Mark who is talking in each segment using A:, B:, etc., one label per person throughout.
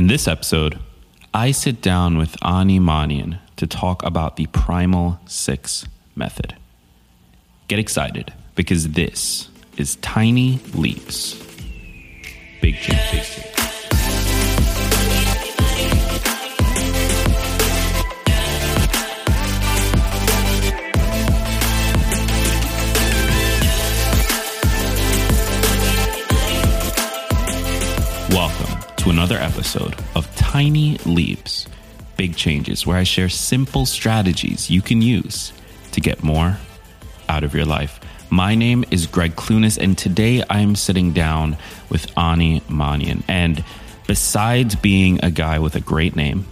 A: In this episode, I sit down with Ani Manian to talk about the Primal Six method. Get excited because this is Tiny Leaps. Big change. Another episode of Tiny Leaps, Big Changes, where I share simple strategies you can use to get more out of your life. My name is Gregg Clunis, and today I'm sitting down with Ani Manian. And besides being a guy with a great name,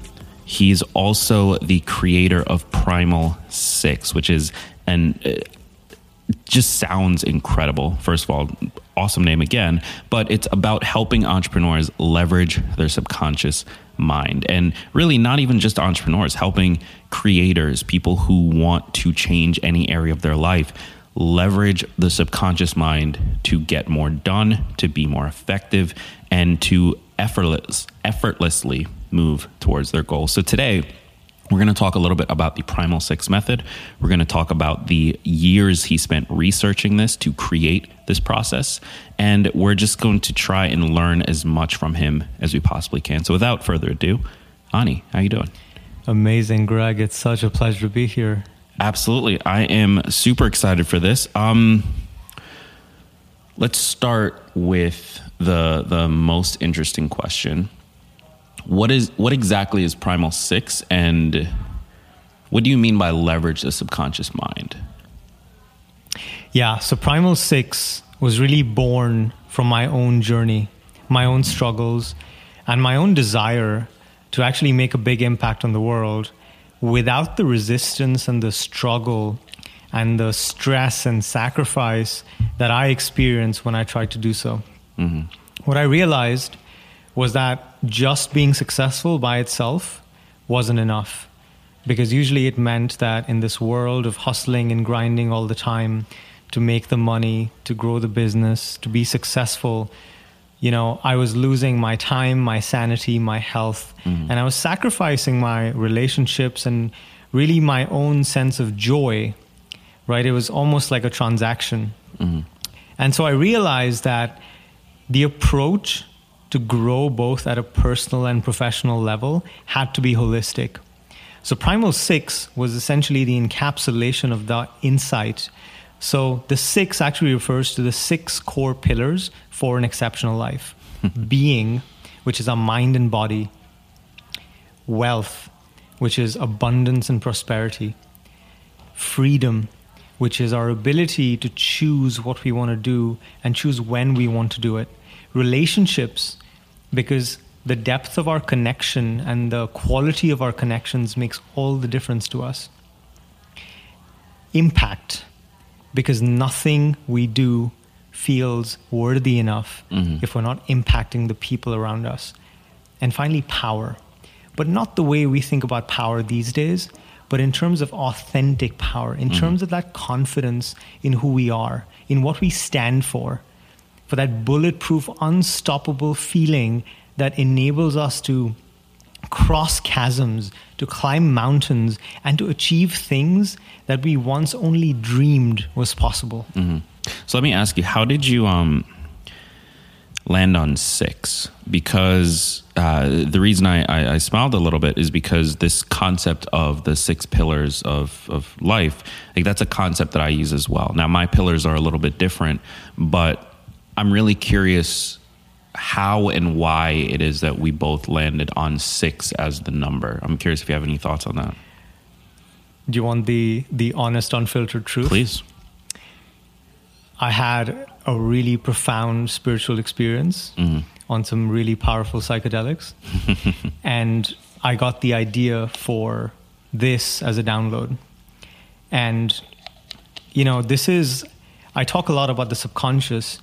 A: he's also the creator of Primal Six, which is an uh, just sounds incredible. First of all, awesome name again, but it's about helping entrepreneurs leverage their subconscious mind. And really, not even just entrepreneurs, helping creators, people who want to change any area of their life, leverage the subconscious mind to get more done, to be more effective, and to effortless, effortlessly move towards their goals. So today, we're going to talk a little bit about the Primal Six method. We're going to talk about the years he spent researching this to create this process. And we're just going to try and learn as much from him as we possibly can. So without further ado, Ani, how you doing?
B: Amazing, Gregg. It's such a pleasure to be here.
A: Absolutely. I am super excited for this. Um, let's start with the the most interesting question what is what exactly is Primal Six, and what do you mean by leverage the subconscious mind?
B: Yeah, so Primal Six was really born from my own journey, my own struggles, and my own desire to actually make a big impact on the world without the resistance and the struggle and the stress and sacrifice that I experienced when I tried to do so. Mm-hmm. What I realized was that just being successful by itself wasn't enough. Because usually it meant that in this world of hustling and grinding all the time to make the money, to grow the business, to be successful, you know, I was losing my time, my sanity, my health, mm-hmm. and I was sacrificing my relationships and really my own sense of joy, right? It was almost like a transaction. Mm-hmm. And so I realized that the approach to grow both at a personal and professional level had to be holistic. So, Primal Six was essentially the encapsulation of that insight. So, the six actually refers to the six core pillars for an exceptional life being, which is our mind and body, wealth, which is abundance and prosperity, freedom, which is our ability to choose what we want to do and choose when we want to do it relationships because the depth of our connection and the quality of our connections makes all the difference to us. Impact, because nothing we do feels worthy enough mm-hmm. if we're not impacting the people around us. And finally, power, but not the way we think about power these days, but in terms of authentic power, in mm-hmm. terms of that confidence in who we are, in what we stand for, for that bulletproof, unstoppable feeling that enables us to cross chasms, to climb mountains, and to achieve things that we once only dreamed was possible. Mm-hmm.
A: So let me ask you, how did you um, land on six? Because uh, the reason I, I, I, smiled a little bit is because this concept of the six pillars of, of life, like that's a concept that I use as well. Now, my pillars are a little bit different, but I'm really curious how and why it is that we both landed on six as the number. I'm curious if you have any thoughts on that.
B: Do you want the the honest, unfiltered truth?
A: Please.
B: I had a really profound spiritual experience mm-hmm. on some really powerful psychedelics, and I got the idea for this as a download. And you know, this is I talk a lot about the subconscious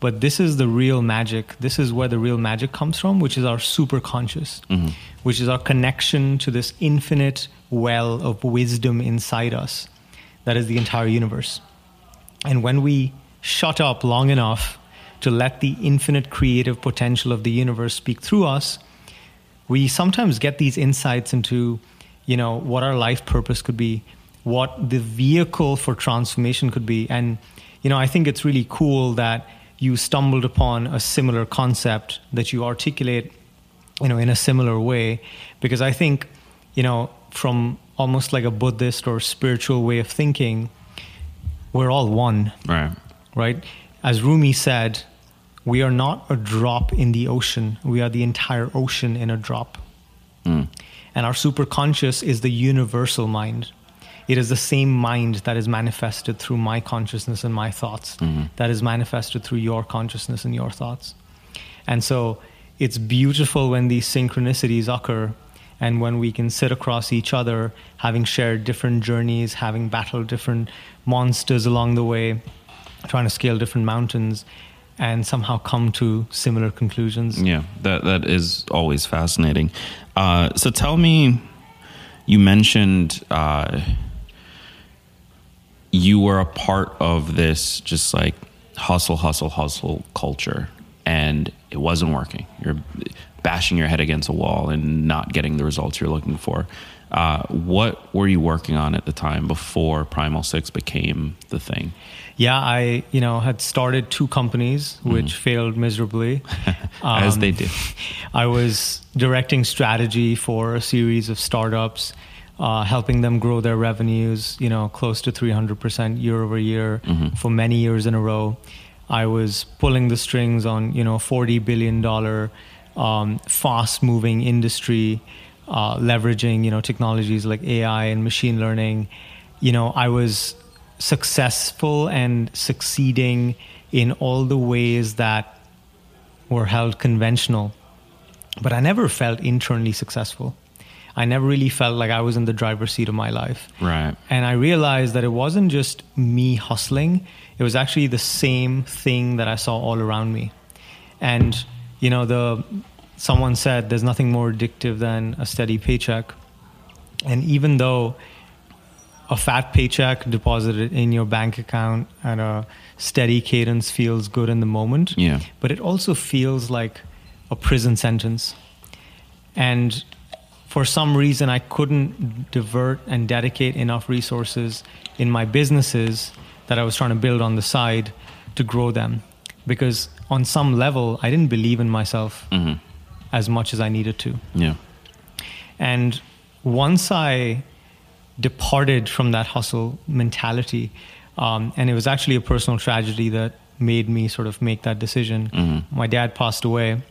B: but this is the real magic. This is where the real magic comes from, which is our superconscious, mm-hmm. which is our connection to this infinite well of wisdom inside us that is the entire universe. And when we shut up long enough to let the infinite creative potential of the universe speak through us, we sometimes get these insights into, you know, what our life purpose could be, what the vehicle for transformation could be. And, you know, I think it's really cool that you stumbled upon a similar concept that you articulate, you know, in a similar way. Because I think, you know, from almost like a Buddhist or spiritual way of thinking, we're all one.
A: Right.
B: Right? As Rumi said, we are not a drop in the ocean, we are the entire ocean in a drop.
A: Mm.
B: And our superconscious is the universal mind. It is the same mind that is manifested through my consciousness and my thoughts,
A: Mm-hmm.
B: that is manifested through your consciousness and your thoughts. And so it's beautiful when these synchronicities occur and when we can sit across each other, having shared different journeys, having battled different monsters along the way, trying to scale different mountains, and somehow come to similar conclusions.
A: Yeah, that that is always fascinating. Uh, so tell me, you mentioned uh, you were a part of this just like hustle, hustle, hustle culture, and it wasn't working. You're bashing your head against a wall and not getting the results you're looking for. Uh, what were you working on at the time before Primal Six became the thing?
B: Yeah, I you know had started two companies which failed miserably.
A: As
B: Um,
A: they do.
B: I was directing strategy for a series of startups, uh, helping them grow their revenues, you know, close to 300% year over year for many years in a row. I was pulling the strings on, you know, $40 billion um, fast moving industry, uh, leveraging, you know, technologies like AI and machine learning. You know, I was successful and succeeding in all the ways that were held conventional, but I never felt internally successful. I never really felt like I was in the driver's seat of my life.
A: Right.
B: And I realized that it wasn't just me hustling, it was actually the same thing that I saw all around me. And, you know, the someone said there's nothing more addictive than a steady paycheck. And even though a fat paycheck deposited in your bank account at a steady cadence feels good in the moment,
A: Yeah.
B: but it also feels like a prison sentence. And for some reason, I couldn't divert and dedicate enough resources in my businesses that I was trying to build on the side to grow them. Because on some level, I didn't believe in myself
A: hmm
B: as much as I needed to.
A: Yeah.
B: And once I departed from that hustle mentality, um, and it was actually a personal tragedy that made me sort of make that decision.
A: Mhm.
B: My dad passed away,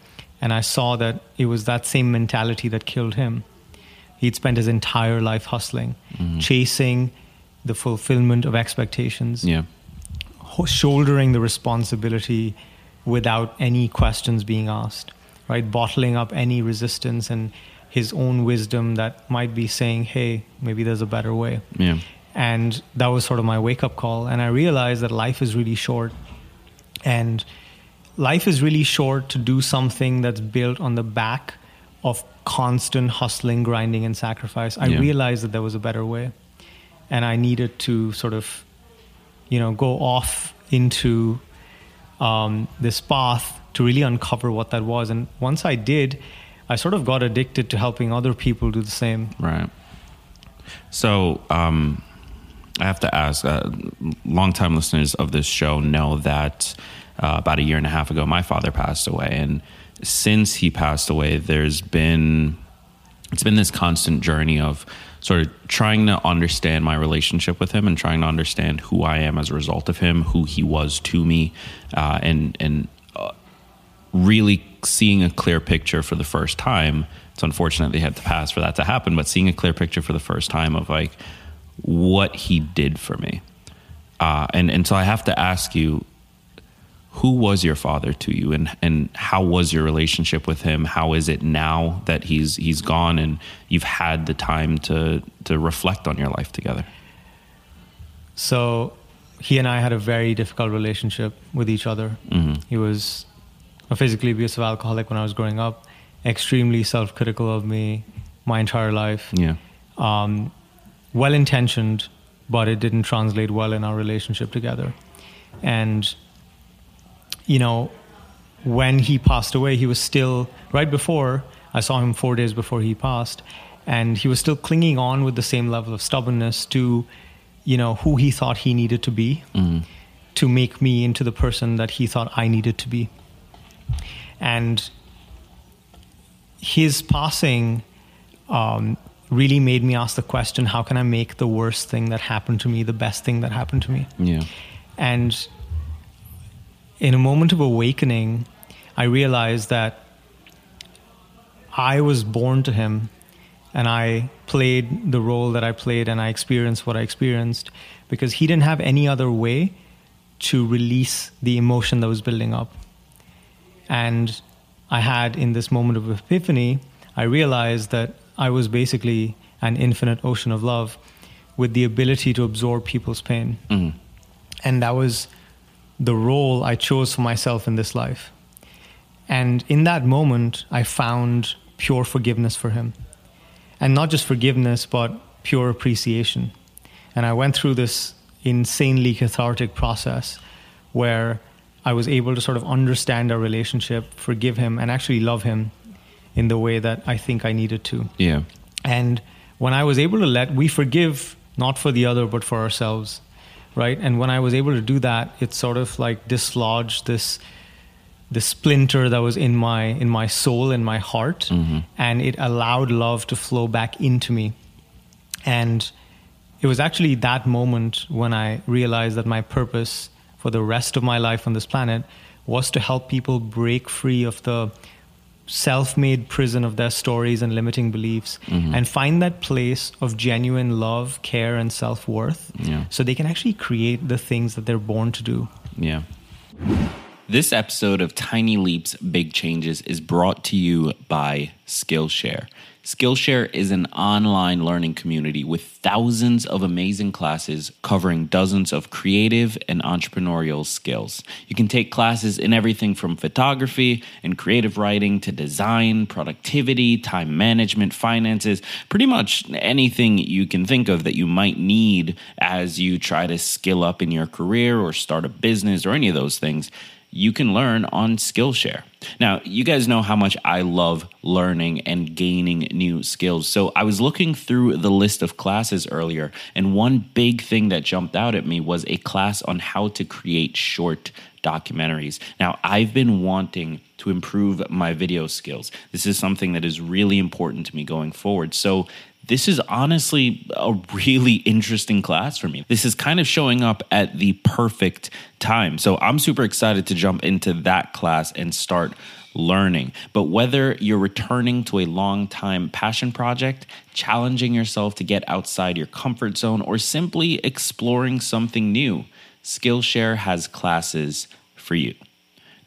B: and I saw that it was that same mentality that killed him. He'd spent his entire life hustling, mm-hmm. chasing the fulfillment of expectations,
A: Yeah.
B: ho- shouldering the responsibility without any questions being asked, right? Bottling up any resistance and his own wisdom that might be saying, hey, maybe there's a better way.
A: Yeah.
B: And that was sort of my wake up call. And I realized that life is really short. And life is really short to do something that's built on the back of constant hustling, grinding, and sacrifice. I
A: Yeah.
B: realized that there was a better way. And I needed to sort of, you know, go off into um, this path to really uncover what that was. And once I did, I sort of got addicted to helping other people do the same.
A: Right. So, um, I have to ask. Uh, longtime listeners of this show know that uh, about a year and a half ago, my father passed away, and since he passed away, there's been it's been this constant journey of sort of trying to understand my relationship with him and trying to understand who I am as a result of him, who he was to me, uh, and and uh, really seeing a clear picture for the first time. It's unfortunate they had to pass for that to happen, but seeing a clear picture for the first time of like what he did for me. Uh, and and so I have to ask you, who was your father to you, and and how was your relationship with him? How is it now that he's he's gone and you've had the time to to reflect on your life together?
B: So he and I had a very difficult relationship with each other.
A: Mhm.
B: He was a physically abusive alcoholic when I was growing up, extremely self critical of me my entire life.
A: Yeah,
B: Um, well intentioned, but it didn't translate well in our relationship together. And, you know, when he passed away, he was still, right before I saw him four days before he passed, and he was still clinging on with the same level of stubbornness to, you know, who he thought he needed to be to make me into the person that he thought I needed to be. And his passing um, really made me ask the question how can I make the worst thing that happened to me the best thing that happened to me?
A: Yeah.
B: And in a moment of awakening, I realized that I was born to him and I played the role that I played and I experienced what I experienced because he didn't have any other way to release the emotion that was building up. And I had in this moment of epiphany, I realized that I was basically an infinite ocean of love with the ability to absorb people's pain. Mm-hmm. And that was the role I chose for myself in this life. And in that moment, I found pure forgiveness for him. And not just forgiveness, but pure appreciation. And I went through this insanely cathartic process where I was able to sort of understand our relationship, forgive him, and actually love him in the way that I think I needed to.
A: Yeah.
B: And when I was able to let, we forgive not for the other, but for ourselves, right? And when I was able to do that, it sort of like dislodged this the splinter that was in my in my soul in my heart mm-hmm. and it allowed love to flow back into me and it was actually that moment when i realized that my purpose for the rest of my life on this planet was to help people break free of the self-made prison of their stories and limiting beliefs mm-hmm. and find that place of genuine love care and self-worth
A: Yeah.
B: so they can actually create the things that they're born to do
A: Yeah. This episode of Tiny Leaps, Big Changes is brought to you by Skillshare. Skillshare is an online learning community with thousands of amazing classes covering dozens of creative and entrepreneurial skills. You can take classes in everything from photography and creative writing to design, productivity, time management, finances, pretty much anything you can think of that you might need as you try to skill up in your career or start a business or any of those things you can learn on Skillshare. Now, you guys know how much I love learning and gaining new skills. So I was looking through the list of classes earlier, and one big thing that jumped out at me was a class on how to create short documentaries. Now, I've been wanting to improve my video skills. This is something that is really important to me going forward. So this is honestly a really interesting class for me. This is kind of showing up at the perfect time. So I'm super excited to jump into that class and start learning. But whether you're returning to a long time passion project, challenging yourself to get outside your comfort zone, or simply exploring something new, Skillshare has classes for you.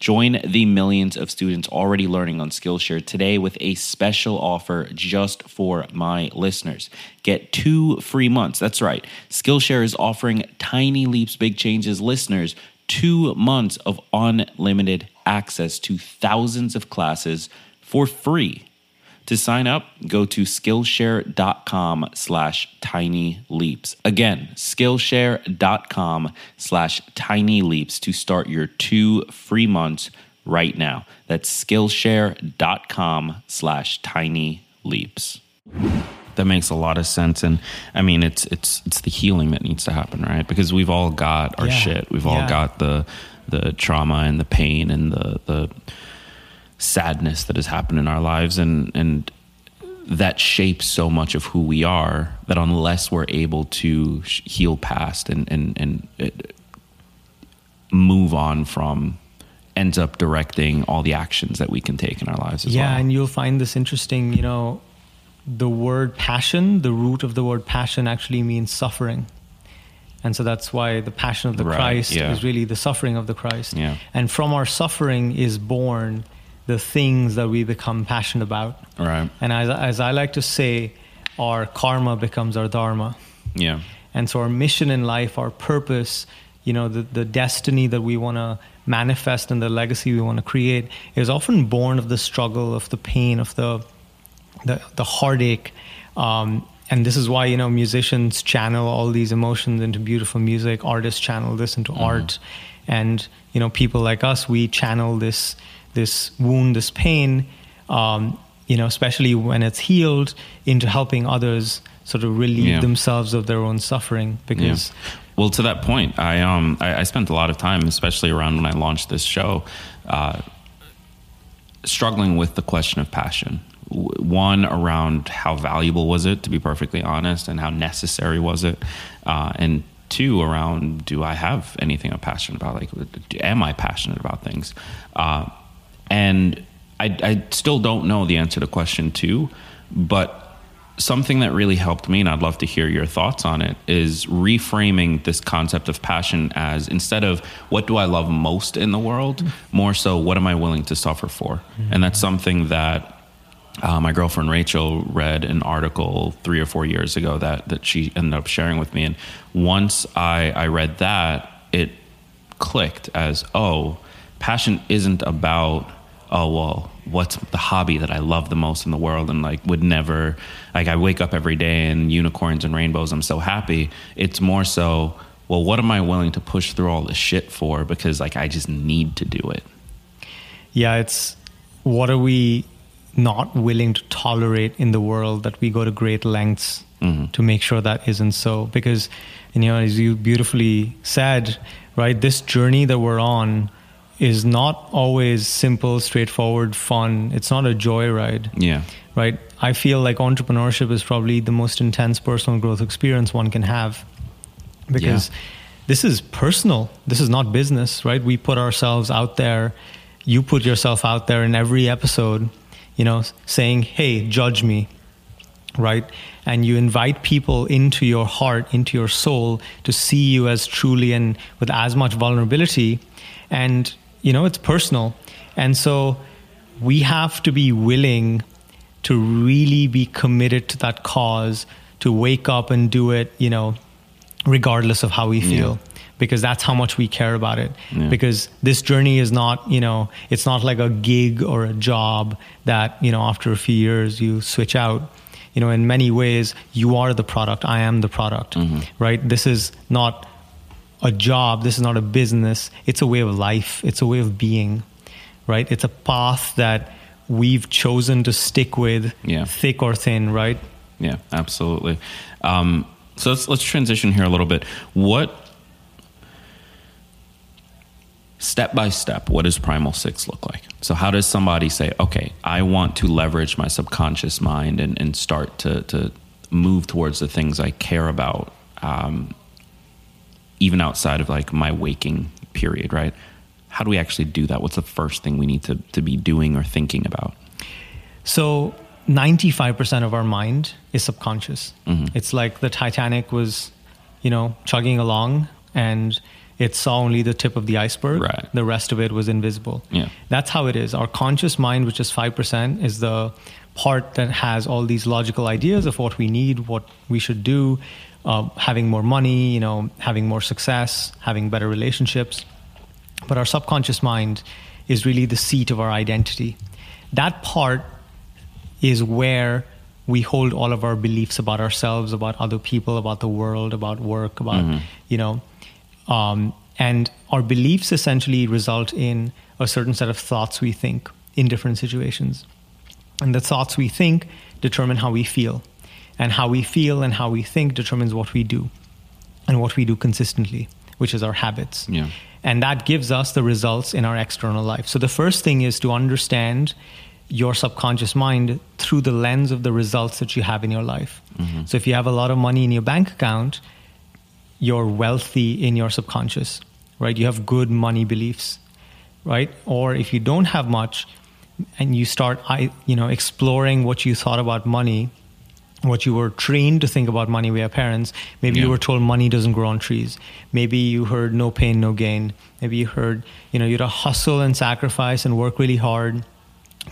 A: Join the millions of students already learning on Skillshare today with a special offer just for my listeners. Get two free months. That's right. Skillshare is offering Tiny Leaps Big Changes listeners two months of unlimited access to thousands of classes for free. To sign up, go to Skillshare.com slash tiny leaps. Again, Skillshare.com slash tiny leaps to start your two free months right now. That's Skillshare.com slash tiny leaps. That makes a lot of sense. And I mean it's it's it's the healing that needs to happen, right? Because we've all got our
B: Yeah.
A: shit. We've all got the the trauma and the pain and the the sadness that has happened in our lives and and that shapes so much of who we are that unless we're able to heal past and and and uh, move on from ends up directing all the actions that we can take in our lives as
B: yeah
A: well.
B: and you'll find this interesting you know the word passion the root of the word passion actually means suffering and so that's why the passion of the
A: Right,
B: christ
A: yeah.
B: is really the suffering of the christ
A: Yeah.
B: and from our suffering is born the things that we become passionate about
A: right.
B: and as, as i like to say our karma becomes our dharma
A: Yeah.
B: and so our mission in life, our purpose, you know, the, the destiny that we want to manifest and the legacy we want to create is often born of the struggle, of the pain, of the the, the heartache. Um, and this is why, you know, musicians channel all these emotions into beautiful music, artists channel this into art. And, you know, people like us, we channel this this wound, this pain um, you know, especially when it's healed, into helping others sort of relieve
A: Yeah.
B: themselves of their own suffering. Because
A: Yeah. Well, to that point, I um I, I spent a lot of time, especially around when I launched this show, uh, struggling with the question of passion. One around how valuable was it, to be perfectly honest, and how necessary was it, uh, and two around do I have anything I'm passionate about? Like, am I passionate about things? Uh, and I, I still don't know the answer to question two, but something that really helped me, and I'd love to hear your thoughts on it, is reframing this concept of passion as instead of what do I love most in the world, more so what am I willing to suffer for? And that's something that uh, my girlfriend Rachel read an article three or four years ago that, that she ended up sharing with me. And once I, I read that, it clicked as, oh, passion isn't about, oh, well, what's the hobby that I love the most in the world and like would never, like I wake up every day and unicorns and rainbows, I'm so happy. It's more so, well, what am I willing to push through all this shit for? Because like I just need to do it.
B: yeah, it's what are we not willing to tolerate in the world that we go to great lengths mm-hmm. to make sure that isn't so? Because, you know, as you beautifully said, right, this journey that we're on is not always simple, straightforward, fun. It's not a joyride
A: Yeah.
B: right? I feel like entrepreneurship is probably the most intense personal growth experience one can have because
A: Yeah.
B: this is personal. This is not business, right? We put ourselves out there. You put yourself out there in every episode, you know, saying, hey, judge me, right? And you invite people into your heart, into your soul to see you as truly and with as much vulnerability. And, you know, it's personal. And so we have to be willing to really be committed to that cause, to wake up and do it, you know, regardless of how we feel. Because that's how much we care about it.
A: Yeah.
B: Because this journey is not, you know, it's not like a gig or a job that, you know, after a few years you switch out. You know, in many ways, you are the product. I am the product, mm-hmm. right? This is not a job. This is not a business. It's a way of life. It's a way of being, right? It's a path that we've chosen to stick with,
A: Yeah.
B: thick or thin, right?
A: Yeah, absolutely. Um, so let's let's transition here a little bit. What step by step, what does Primal Six look like? So how does somebody say, okay, I want to leverage my subconscious mind and, and start to to move towards the things I care about, um, even outside of like my waking period, right? How do we actually do that? What's the first thing we need to, to be doing or thinking about?
B: So 95% of our mind is subconscious.
A: Mm-hmm.
B: It's like the Titanic was, you know, chugging along and it saw only the tip of the iceberg.
A: Right.
B: The rest of it was invisible.
A: Yeah.
B: That's how it is. Our conscious mind, which is 5%, is the part that has all these logical ideas of what we need, what we should do, uh, having more money, you know, having more success, having better relationships. But our subconscious mind is really the seat of our identity. That part is where we hold all of our beliefs about ourselves, about other people, about the world, about work, about, you know, um, and our beliefs essentially result in a certain set of thoughts we think in different situations. And the thoughts we think determine how we feel. And how we feel and how we think determines what we do and what we do consistently, which is our habits.
A: Yeah.
B: And that gives us the results in our external life. So the first thing is to understand your subconscious mind through the lens of the results that you have in your life. Mm-hmm. So if you have a lot of money in your bank account, you're wealthy in your subconscious, right? You have good money beliefs, right? Or if you don't have much and you start I you know exploring what you thought about money, what you were trained to think about money by your parents, maybe
A: Yeah.
B: you were told money doesn't grow on trees. Maybe you heard no pain, no gain. Maybe you heard, you know, you had to hustle and sacrifice and work really hard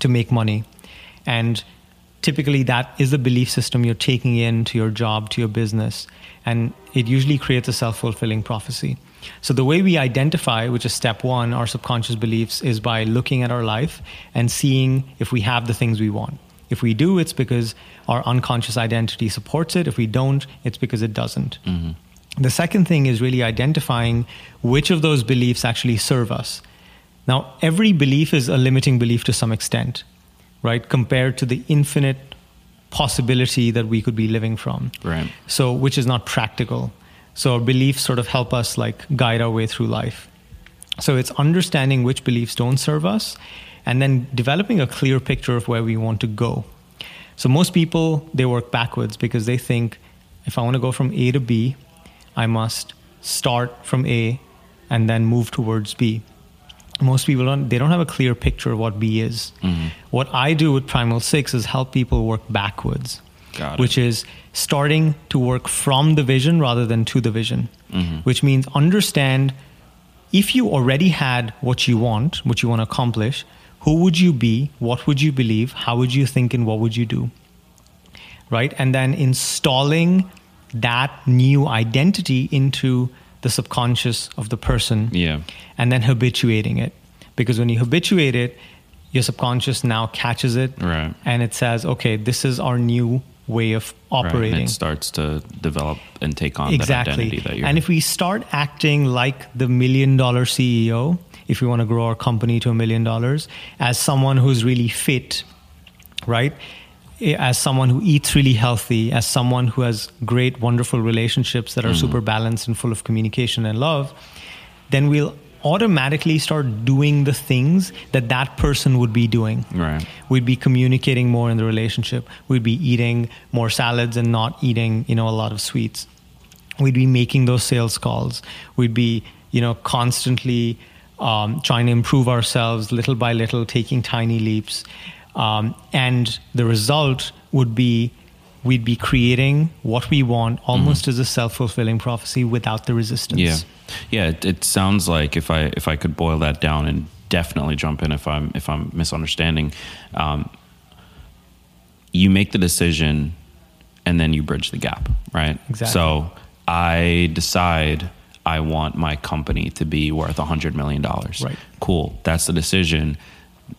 B: to make money. And typically that is the belief system you're taking into your job, to your business. And it usually creates a self fulfilling prophecy. So the way we identify, which is step one, our subconscious beliefs, is by looking at our life and seeing if we have the things we want. If we do, it's because our unconscious identity supports it. If we don't, it's because it doesn't. Mm-hmm. The second thing is really identifying which of those beliefs actually serve us. Now, every belief is a limiting belief to some extent, right? Compared to the infinite possibility that we could be living from.
A: Right.
B: So, which is not practical. So, our beliefs sort of help us like guide our way through life. So, it's understanding which beliefs don't serve us and then developing a clear picture of where we want to go. So, most people they work backwards because they think if I want to go from A to B, I must start from A and then move towards B most people don't they don't have a clear picture of what b is mm-hmm. what i do with primal six is help people work backwards which is starting to work from the vision rather than to the vision mm-hmm. which means understand if you already had what you want what you want to accomplish who would you be what would you believe how would you think and what would you do right and then installing that new identity into the subconscious of the person
A: yeah.
B: and then habituating it because when you habituate it your subconscious now catches it
A: right.
B: and it says okay this is our new way of operating right.
A: it starts to develop and take on exactly. that identity that you're
B: and if we start acting like the million dollar ceo if we want to grow our company to a million dollars as someone who's really fit right as someone who eats really healthy, as someone who has great, wonderful relationships that are mm. super balanced and full of communication and love, then we'll automatically start doing the things that that person would be doing.
A: Right.
B: We'd be communicating more in the relationship. We'd be eating more salads and not eating, you know, a lot of sweets. We'd be making those sales calls. We'd be, you know, constantly um, trying to improve ourselves little by little, taking tiny leaps. Um, and the result would be we'd be creating what we want almost mm-hmm. as a self-fulfilling prophecy without the resistance.
A: Yeah. Yeah, it, it, sounds like if I if I could boil that down and definitely jump in if I'm if I'm misunderstanding um, you make the decision and then you bridge the gap, right?
B: Exactly.
A: So I decide I want my company to be worth a hundred million dollars.
B: Right.
A: Cool. That's the decision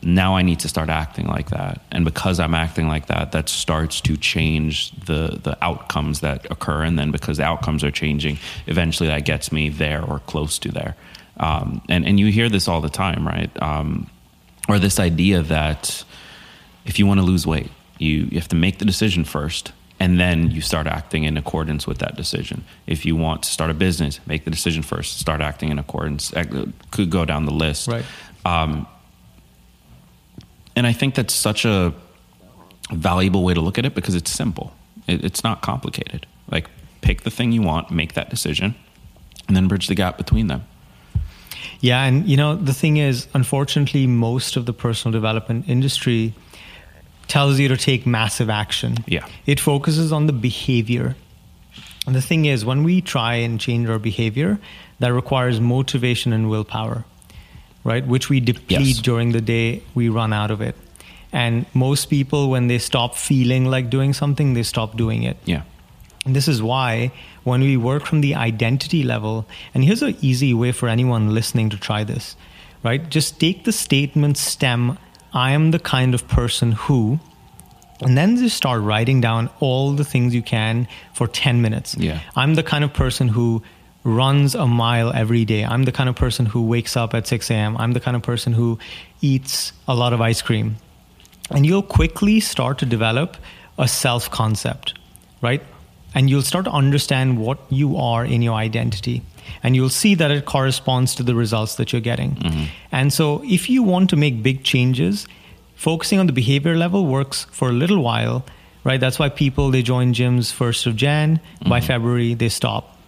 A: now I need to start acting like that. And because I'm acting like that, that starts to change the the outcomes that occur. And then because the outcomes are changing, eventually that gets me there or close to there. Um, and and you hear this all the time, right? Um, or this idea that if you want to lose weight, you, you have to make the decision first, and then you start acting in accordance with that decision. If you want to start a business, make the decision first, start acting in accordance. Could go down the list.
B: Right.
A: Um, and I think that's such a valuable way to look at it because it's simple. It, it's not complicated. Like pick the thing you want, make that decision, and then bridge the gap between them.
B: Yeah, and you know the thing is, unfortunately, most of the personal development industry tells you to take massive action.
A: Yeah,
B: it focuses on the behavior. And the thing is, when we try and change our behavior, that requires motivation and willpower right? Which we deplete yes. during the day, we run out of it. And most people, when they stop feeling like doing something, they stop doing it.
A: Yeah.
B: And this is why when we work from the identity level, and here's an easy way for anyone listening to try this, right? Just take the statement stem, I am the kind of person who, and then just start writing down all the things you can for 10 minutes.
A: Yeah.
B: I'm the kind of person who runs a mile every day. I'm the kind of person who wakes up at 6 a.m. I'm the kind of person who eats a lot of ice cream. And you'll quickly start to develop a self concept, right? And you'll start to understand what you are in your identity. And you'll see that it corresponds to the results that you're getting. Mm-hmm. And so, if you want to make big changes, focusing on the behavior level works for a little while, right? That's why people they join gyms first of Jan. Mm-hmm. By February, they stop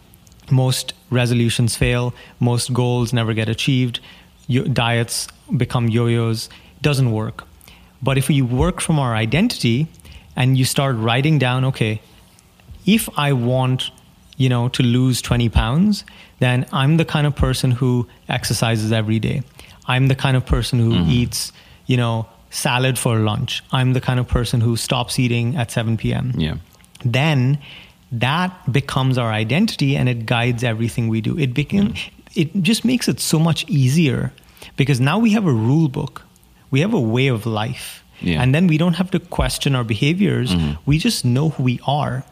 B: most resolutions fail, most goals never get achieved, diets become yo-yos, doesn't work. But if we work from our identity and you start writing down, okay, if I want, you know, to lose 20 pounds, then I'm the kind of person who exercises every day. I'm the kind of person who mm-hmm. eats, you know, salad for lunch. I'm the kind of person who stops eating at 7 p.m.
A: Yeah.
B: Then that becomes our identity and it guides everything we do. It became, it just makes it so much easier because now we have a rule book. We have a way of life.
A: Yeah.
B: And then we don't have to question our behaviors. Mm-hmm. We just know who we are.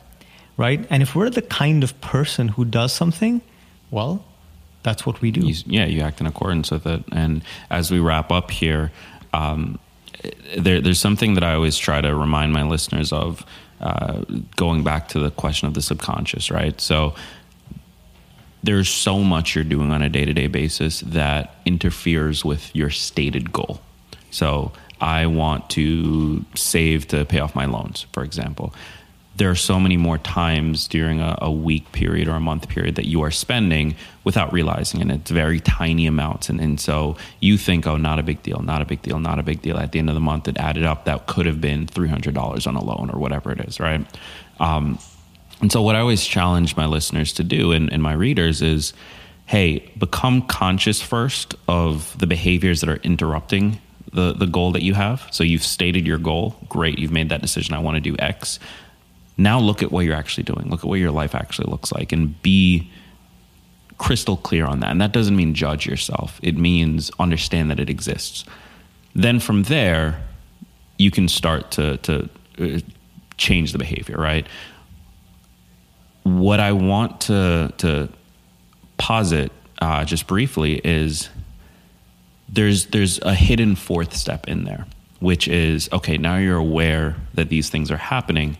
B: Right? And if we're the kind of person who does something, well, that's what we do.
A: You, yeah, you act in accordance with it. And as we wrap up here, um, there, there's something that I always try to remind my listeners of, uh, going back to the question of the subconscious, right? So there's so much you're doing on a day to day basis that interferes with your stated goal. So I want to save to pay off my loans, for example there are so many more times during a, a, week period or a month period that you are spending without realizing it. It's very tiny amounts. And, and so you think, oh, not a big deal, not a big deal, not a big deal. At the end of the month, it added up. That could have been $300 on a loan or whatever it is, right? Um, and so what I always challenge my listeners to do and, and my readers is, hey, become conscious first of the behaviors that are interrupting the, the goal that you have. So you've stated your goal. Great. You've made that decision. I want to do X now look at what you're actually doing. Look at what your life actually looks like and be crystal clear on that. And that doesn't mean judge yourself, it means understand that it exists. Then from there, you can start to, to uh, change the behavior, right? What I want to, to posit uh, just briefly is there's, there's a hidden fourth step in there, which is okay, now you're aware that these things are happening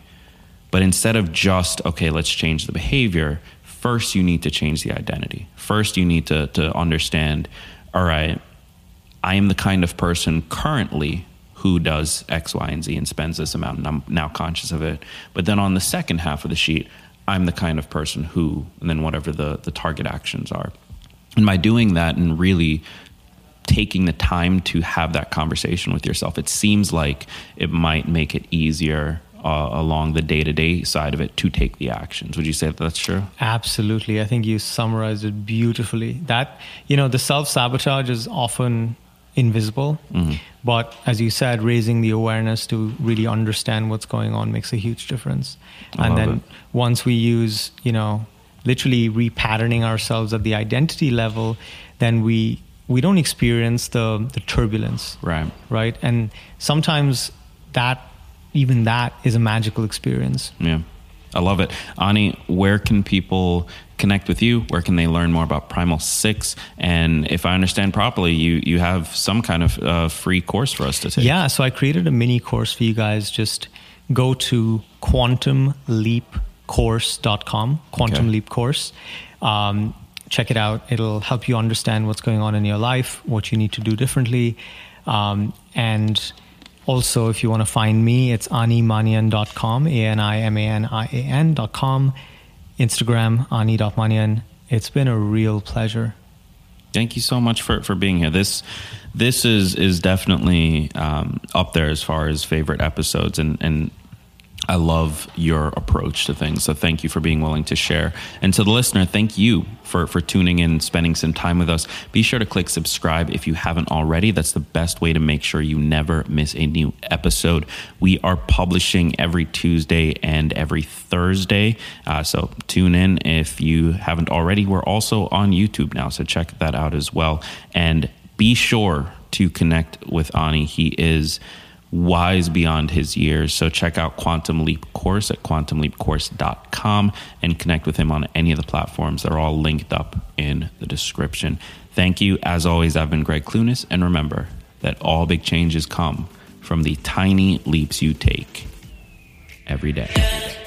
A: but instead of just, okay, let's change the behavior, first you need to change the identity. First, you need to, to understand, all right, I am the kind of person currently who does X, Y, and Z and spends this amount, and I'm now conscious of it. But then on the second half of the sheet, I'm the kind of person who, and then whatever the, the target actions are. And by doing that and really taking the time to have that conversation with yourself, it seems like it might make it easier uh, along the day to day side of it to take the actions. Would you say that that's true?
B: Absolutely. I think you summarized it beautifully. That, you know, the self sabotage is often invisible, mm-hmm. but as you said, raising the awareness to really understand what's going on makes a huge difference. I and then it. once we use, you know, literally repatterning ourselves at the identity level, then we we don't experience the the turbulence.
A: Right.
B: Right. And sometimes that even that is a magical experience.
A: Yeah. I love it. Ani, where can people connect with you? Where can they learn more about Primal Six? And if I understand properly, you you have some kind of uh, free course for us to take.
B: Yeah, so I created a mini course for you guys. Just go to quantumleapcourse.com, Quantum okay. Leap Course. Um, check it out. It'll help you understand what's going on in your life, what you need to do differently, um, and also, if you want to find me, it's animanian.com, A-N-I-M-A-N-I-A-N.com, Instagram, ani.manian. It's been a real pleasure.
A: Thank you so much for, for being here. This this is is definitely um, up there as far as favorite episodes, and and I love your approach to things. So thank you for being willing to share. And to the listener, thank you for, for tuning in, spending some time with us. Be sure to click subscribe if you haven't already. That's the best way to make sure you never miss a new episode. We are publishing every Tuesday and every Thursday. Uh, so tune in if you haven't already. We're also on YouTube now, so check that out as well. And be sure to connect with Ani. He is wise beyond his years. So check out Quantum Leap Course at quantumleapcourse.com and connect with him on any of the platforms. They're all linked up in the description. Thank you. As always, I've been Gregg Clunis, and remember that all big changes come from the tiny leaps you take every day.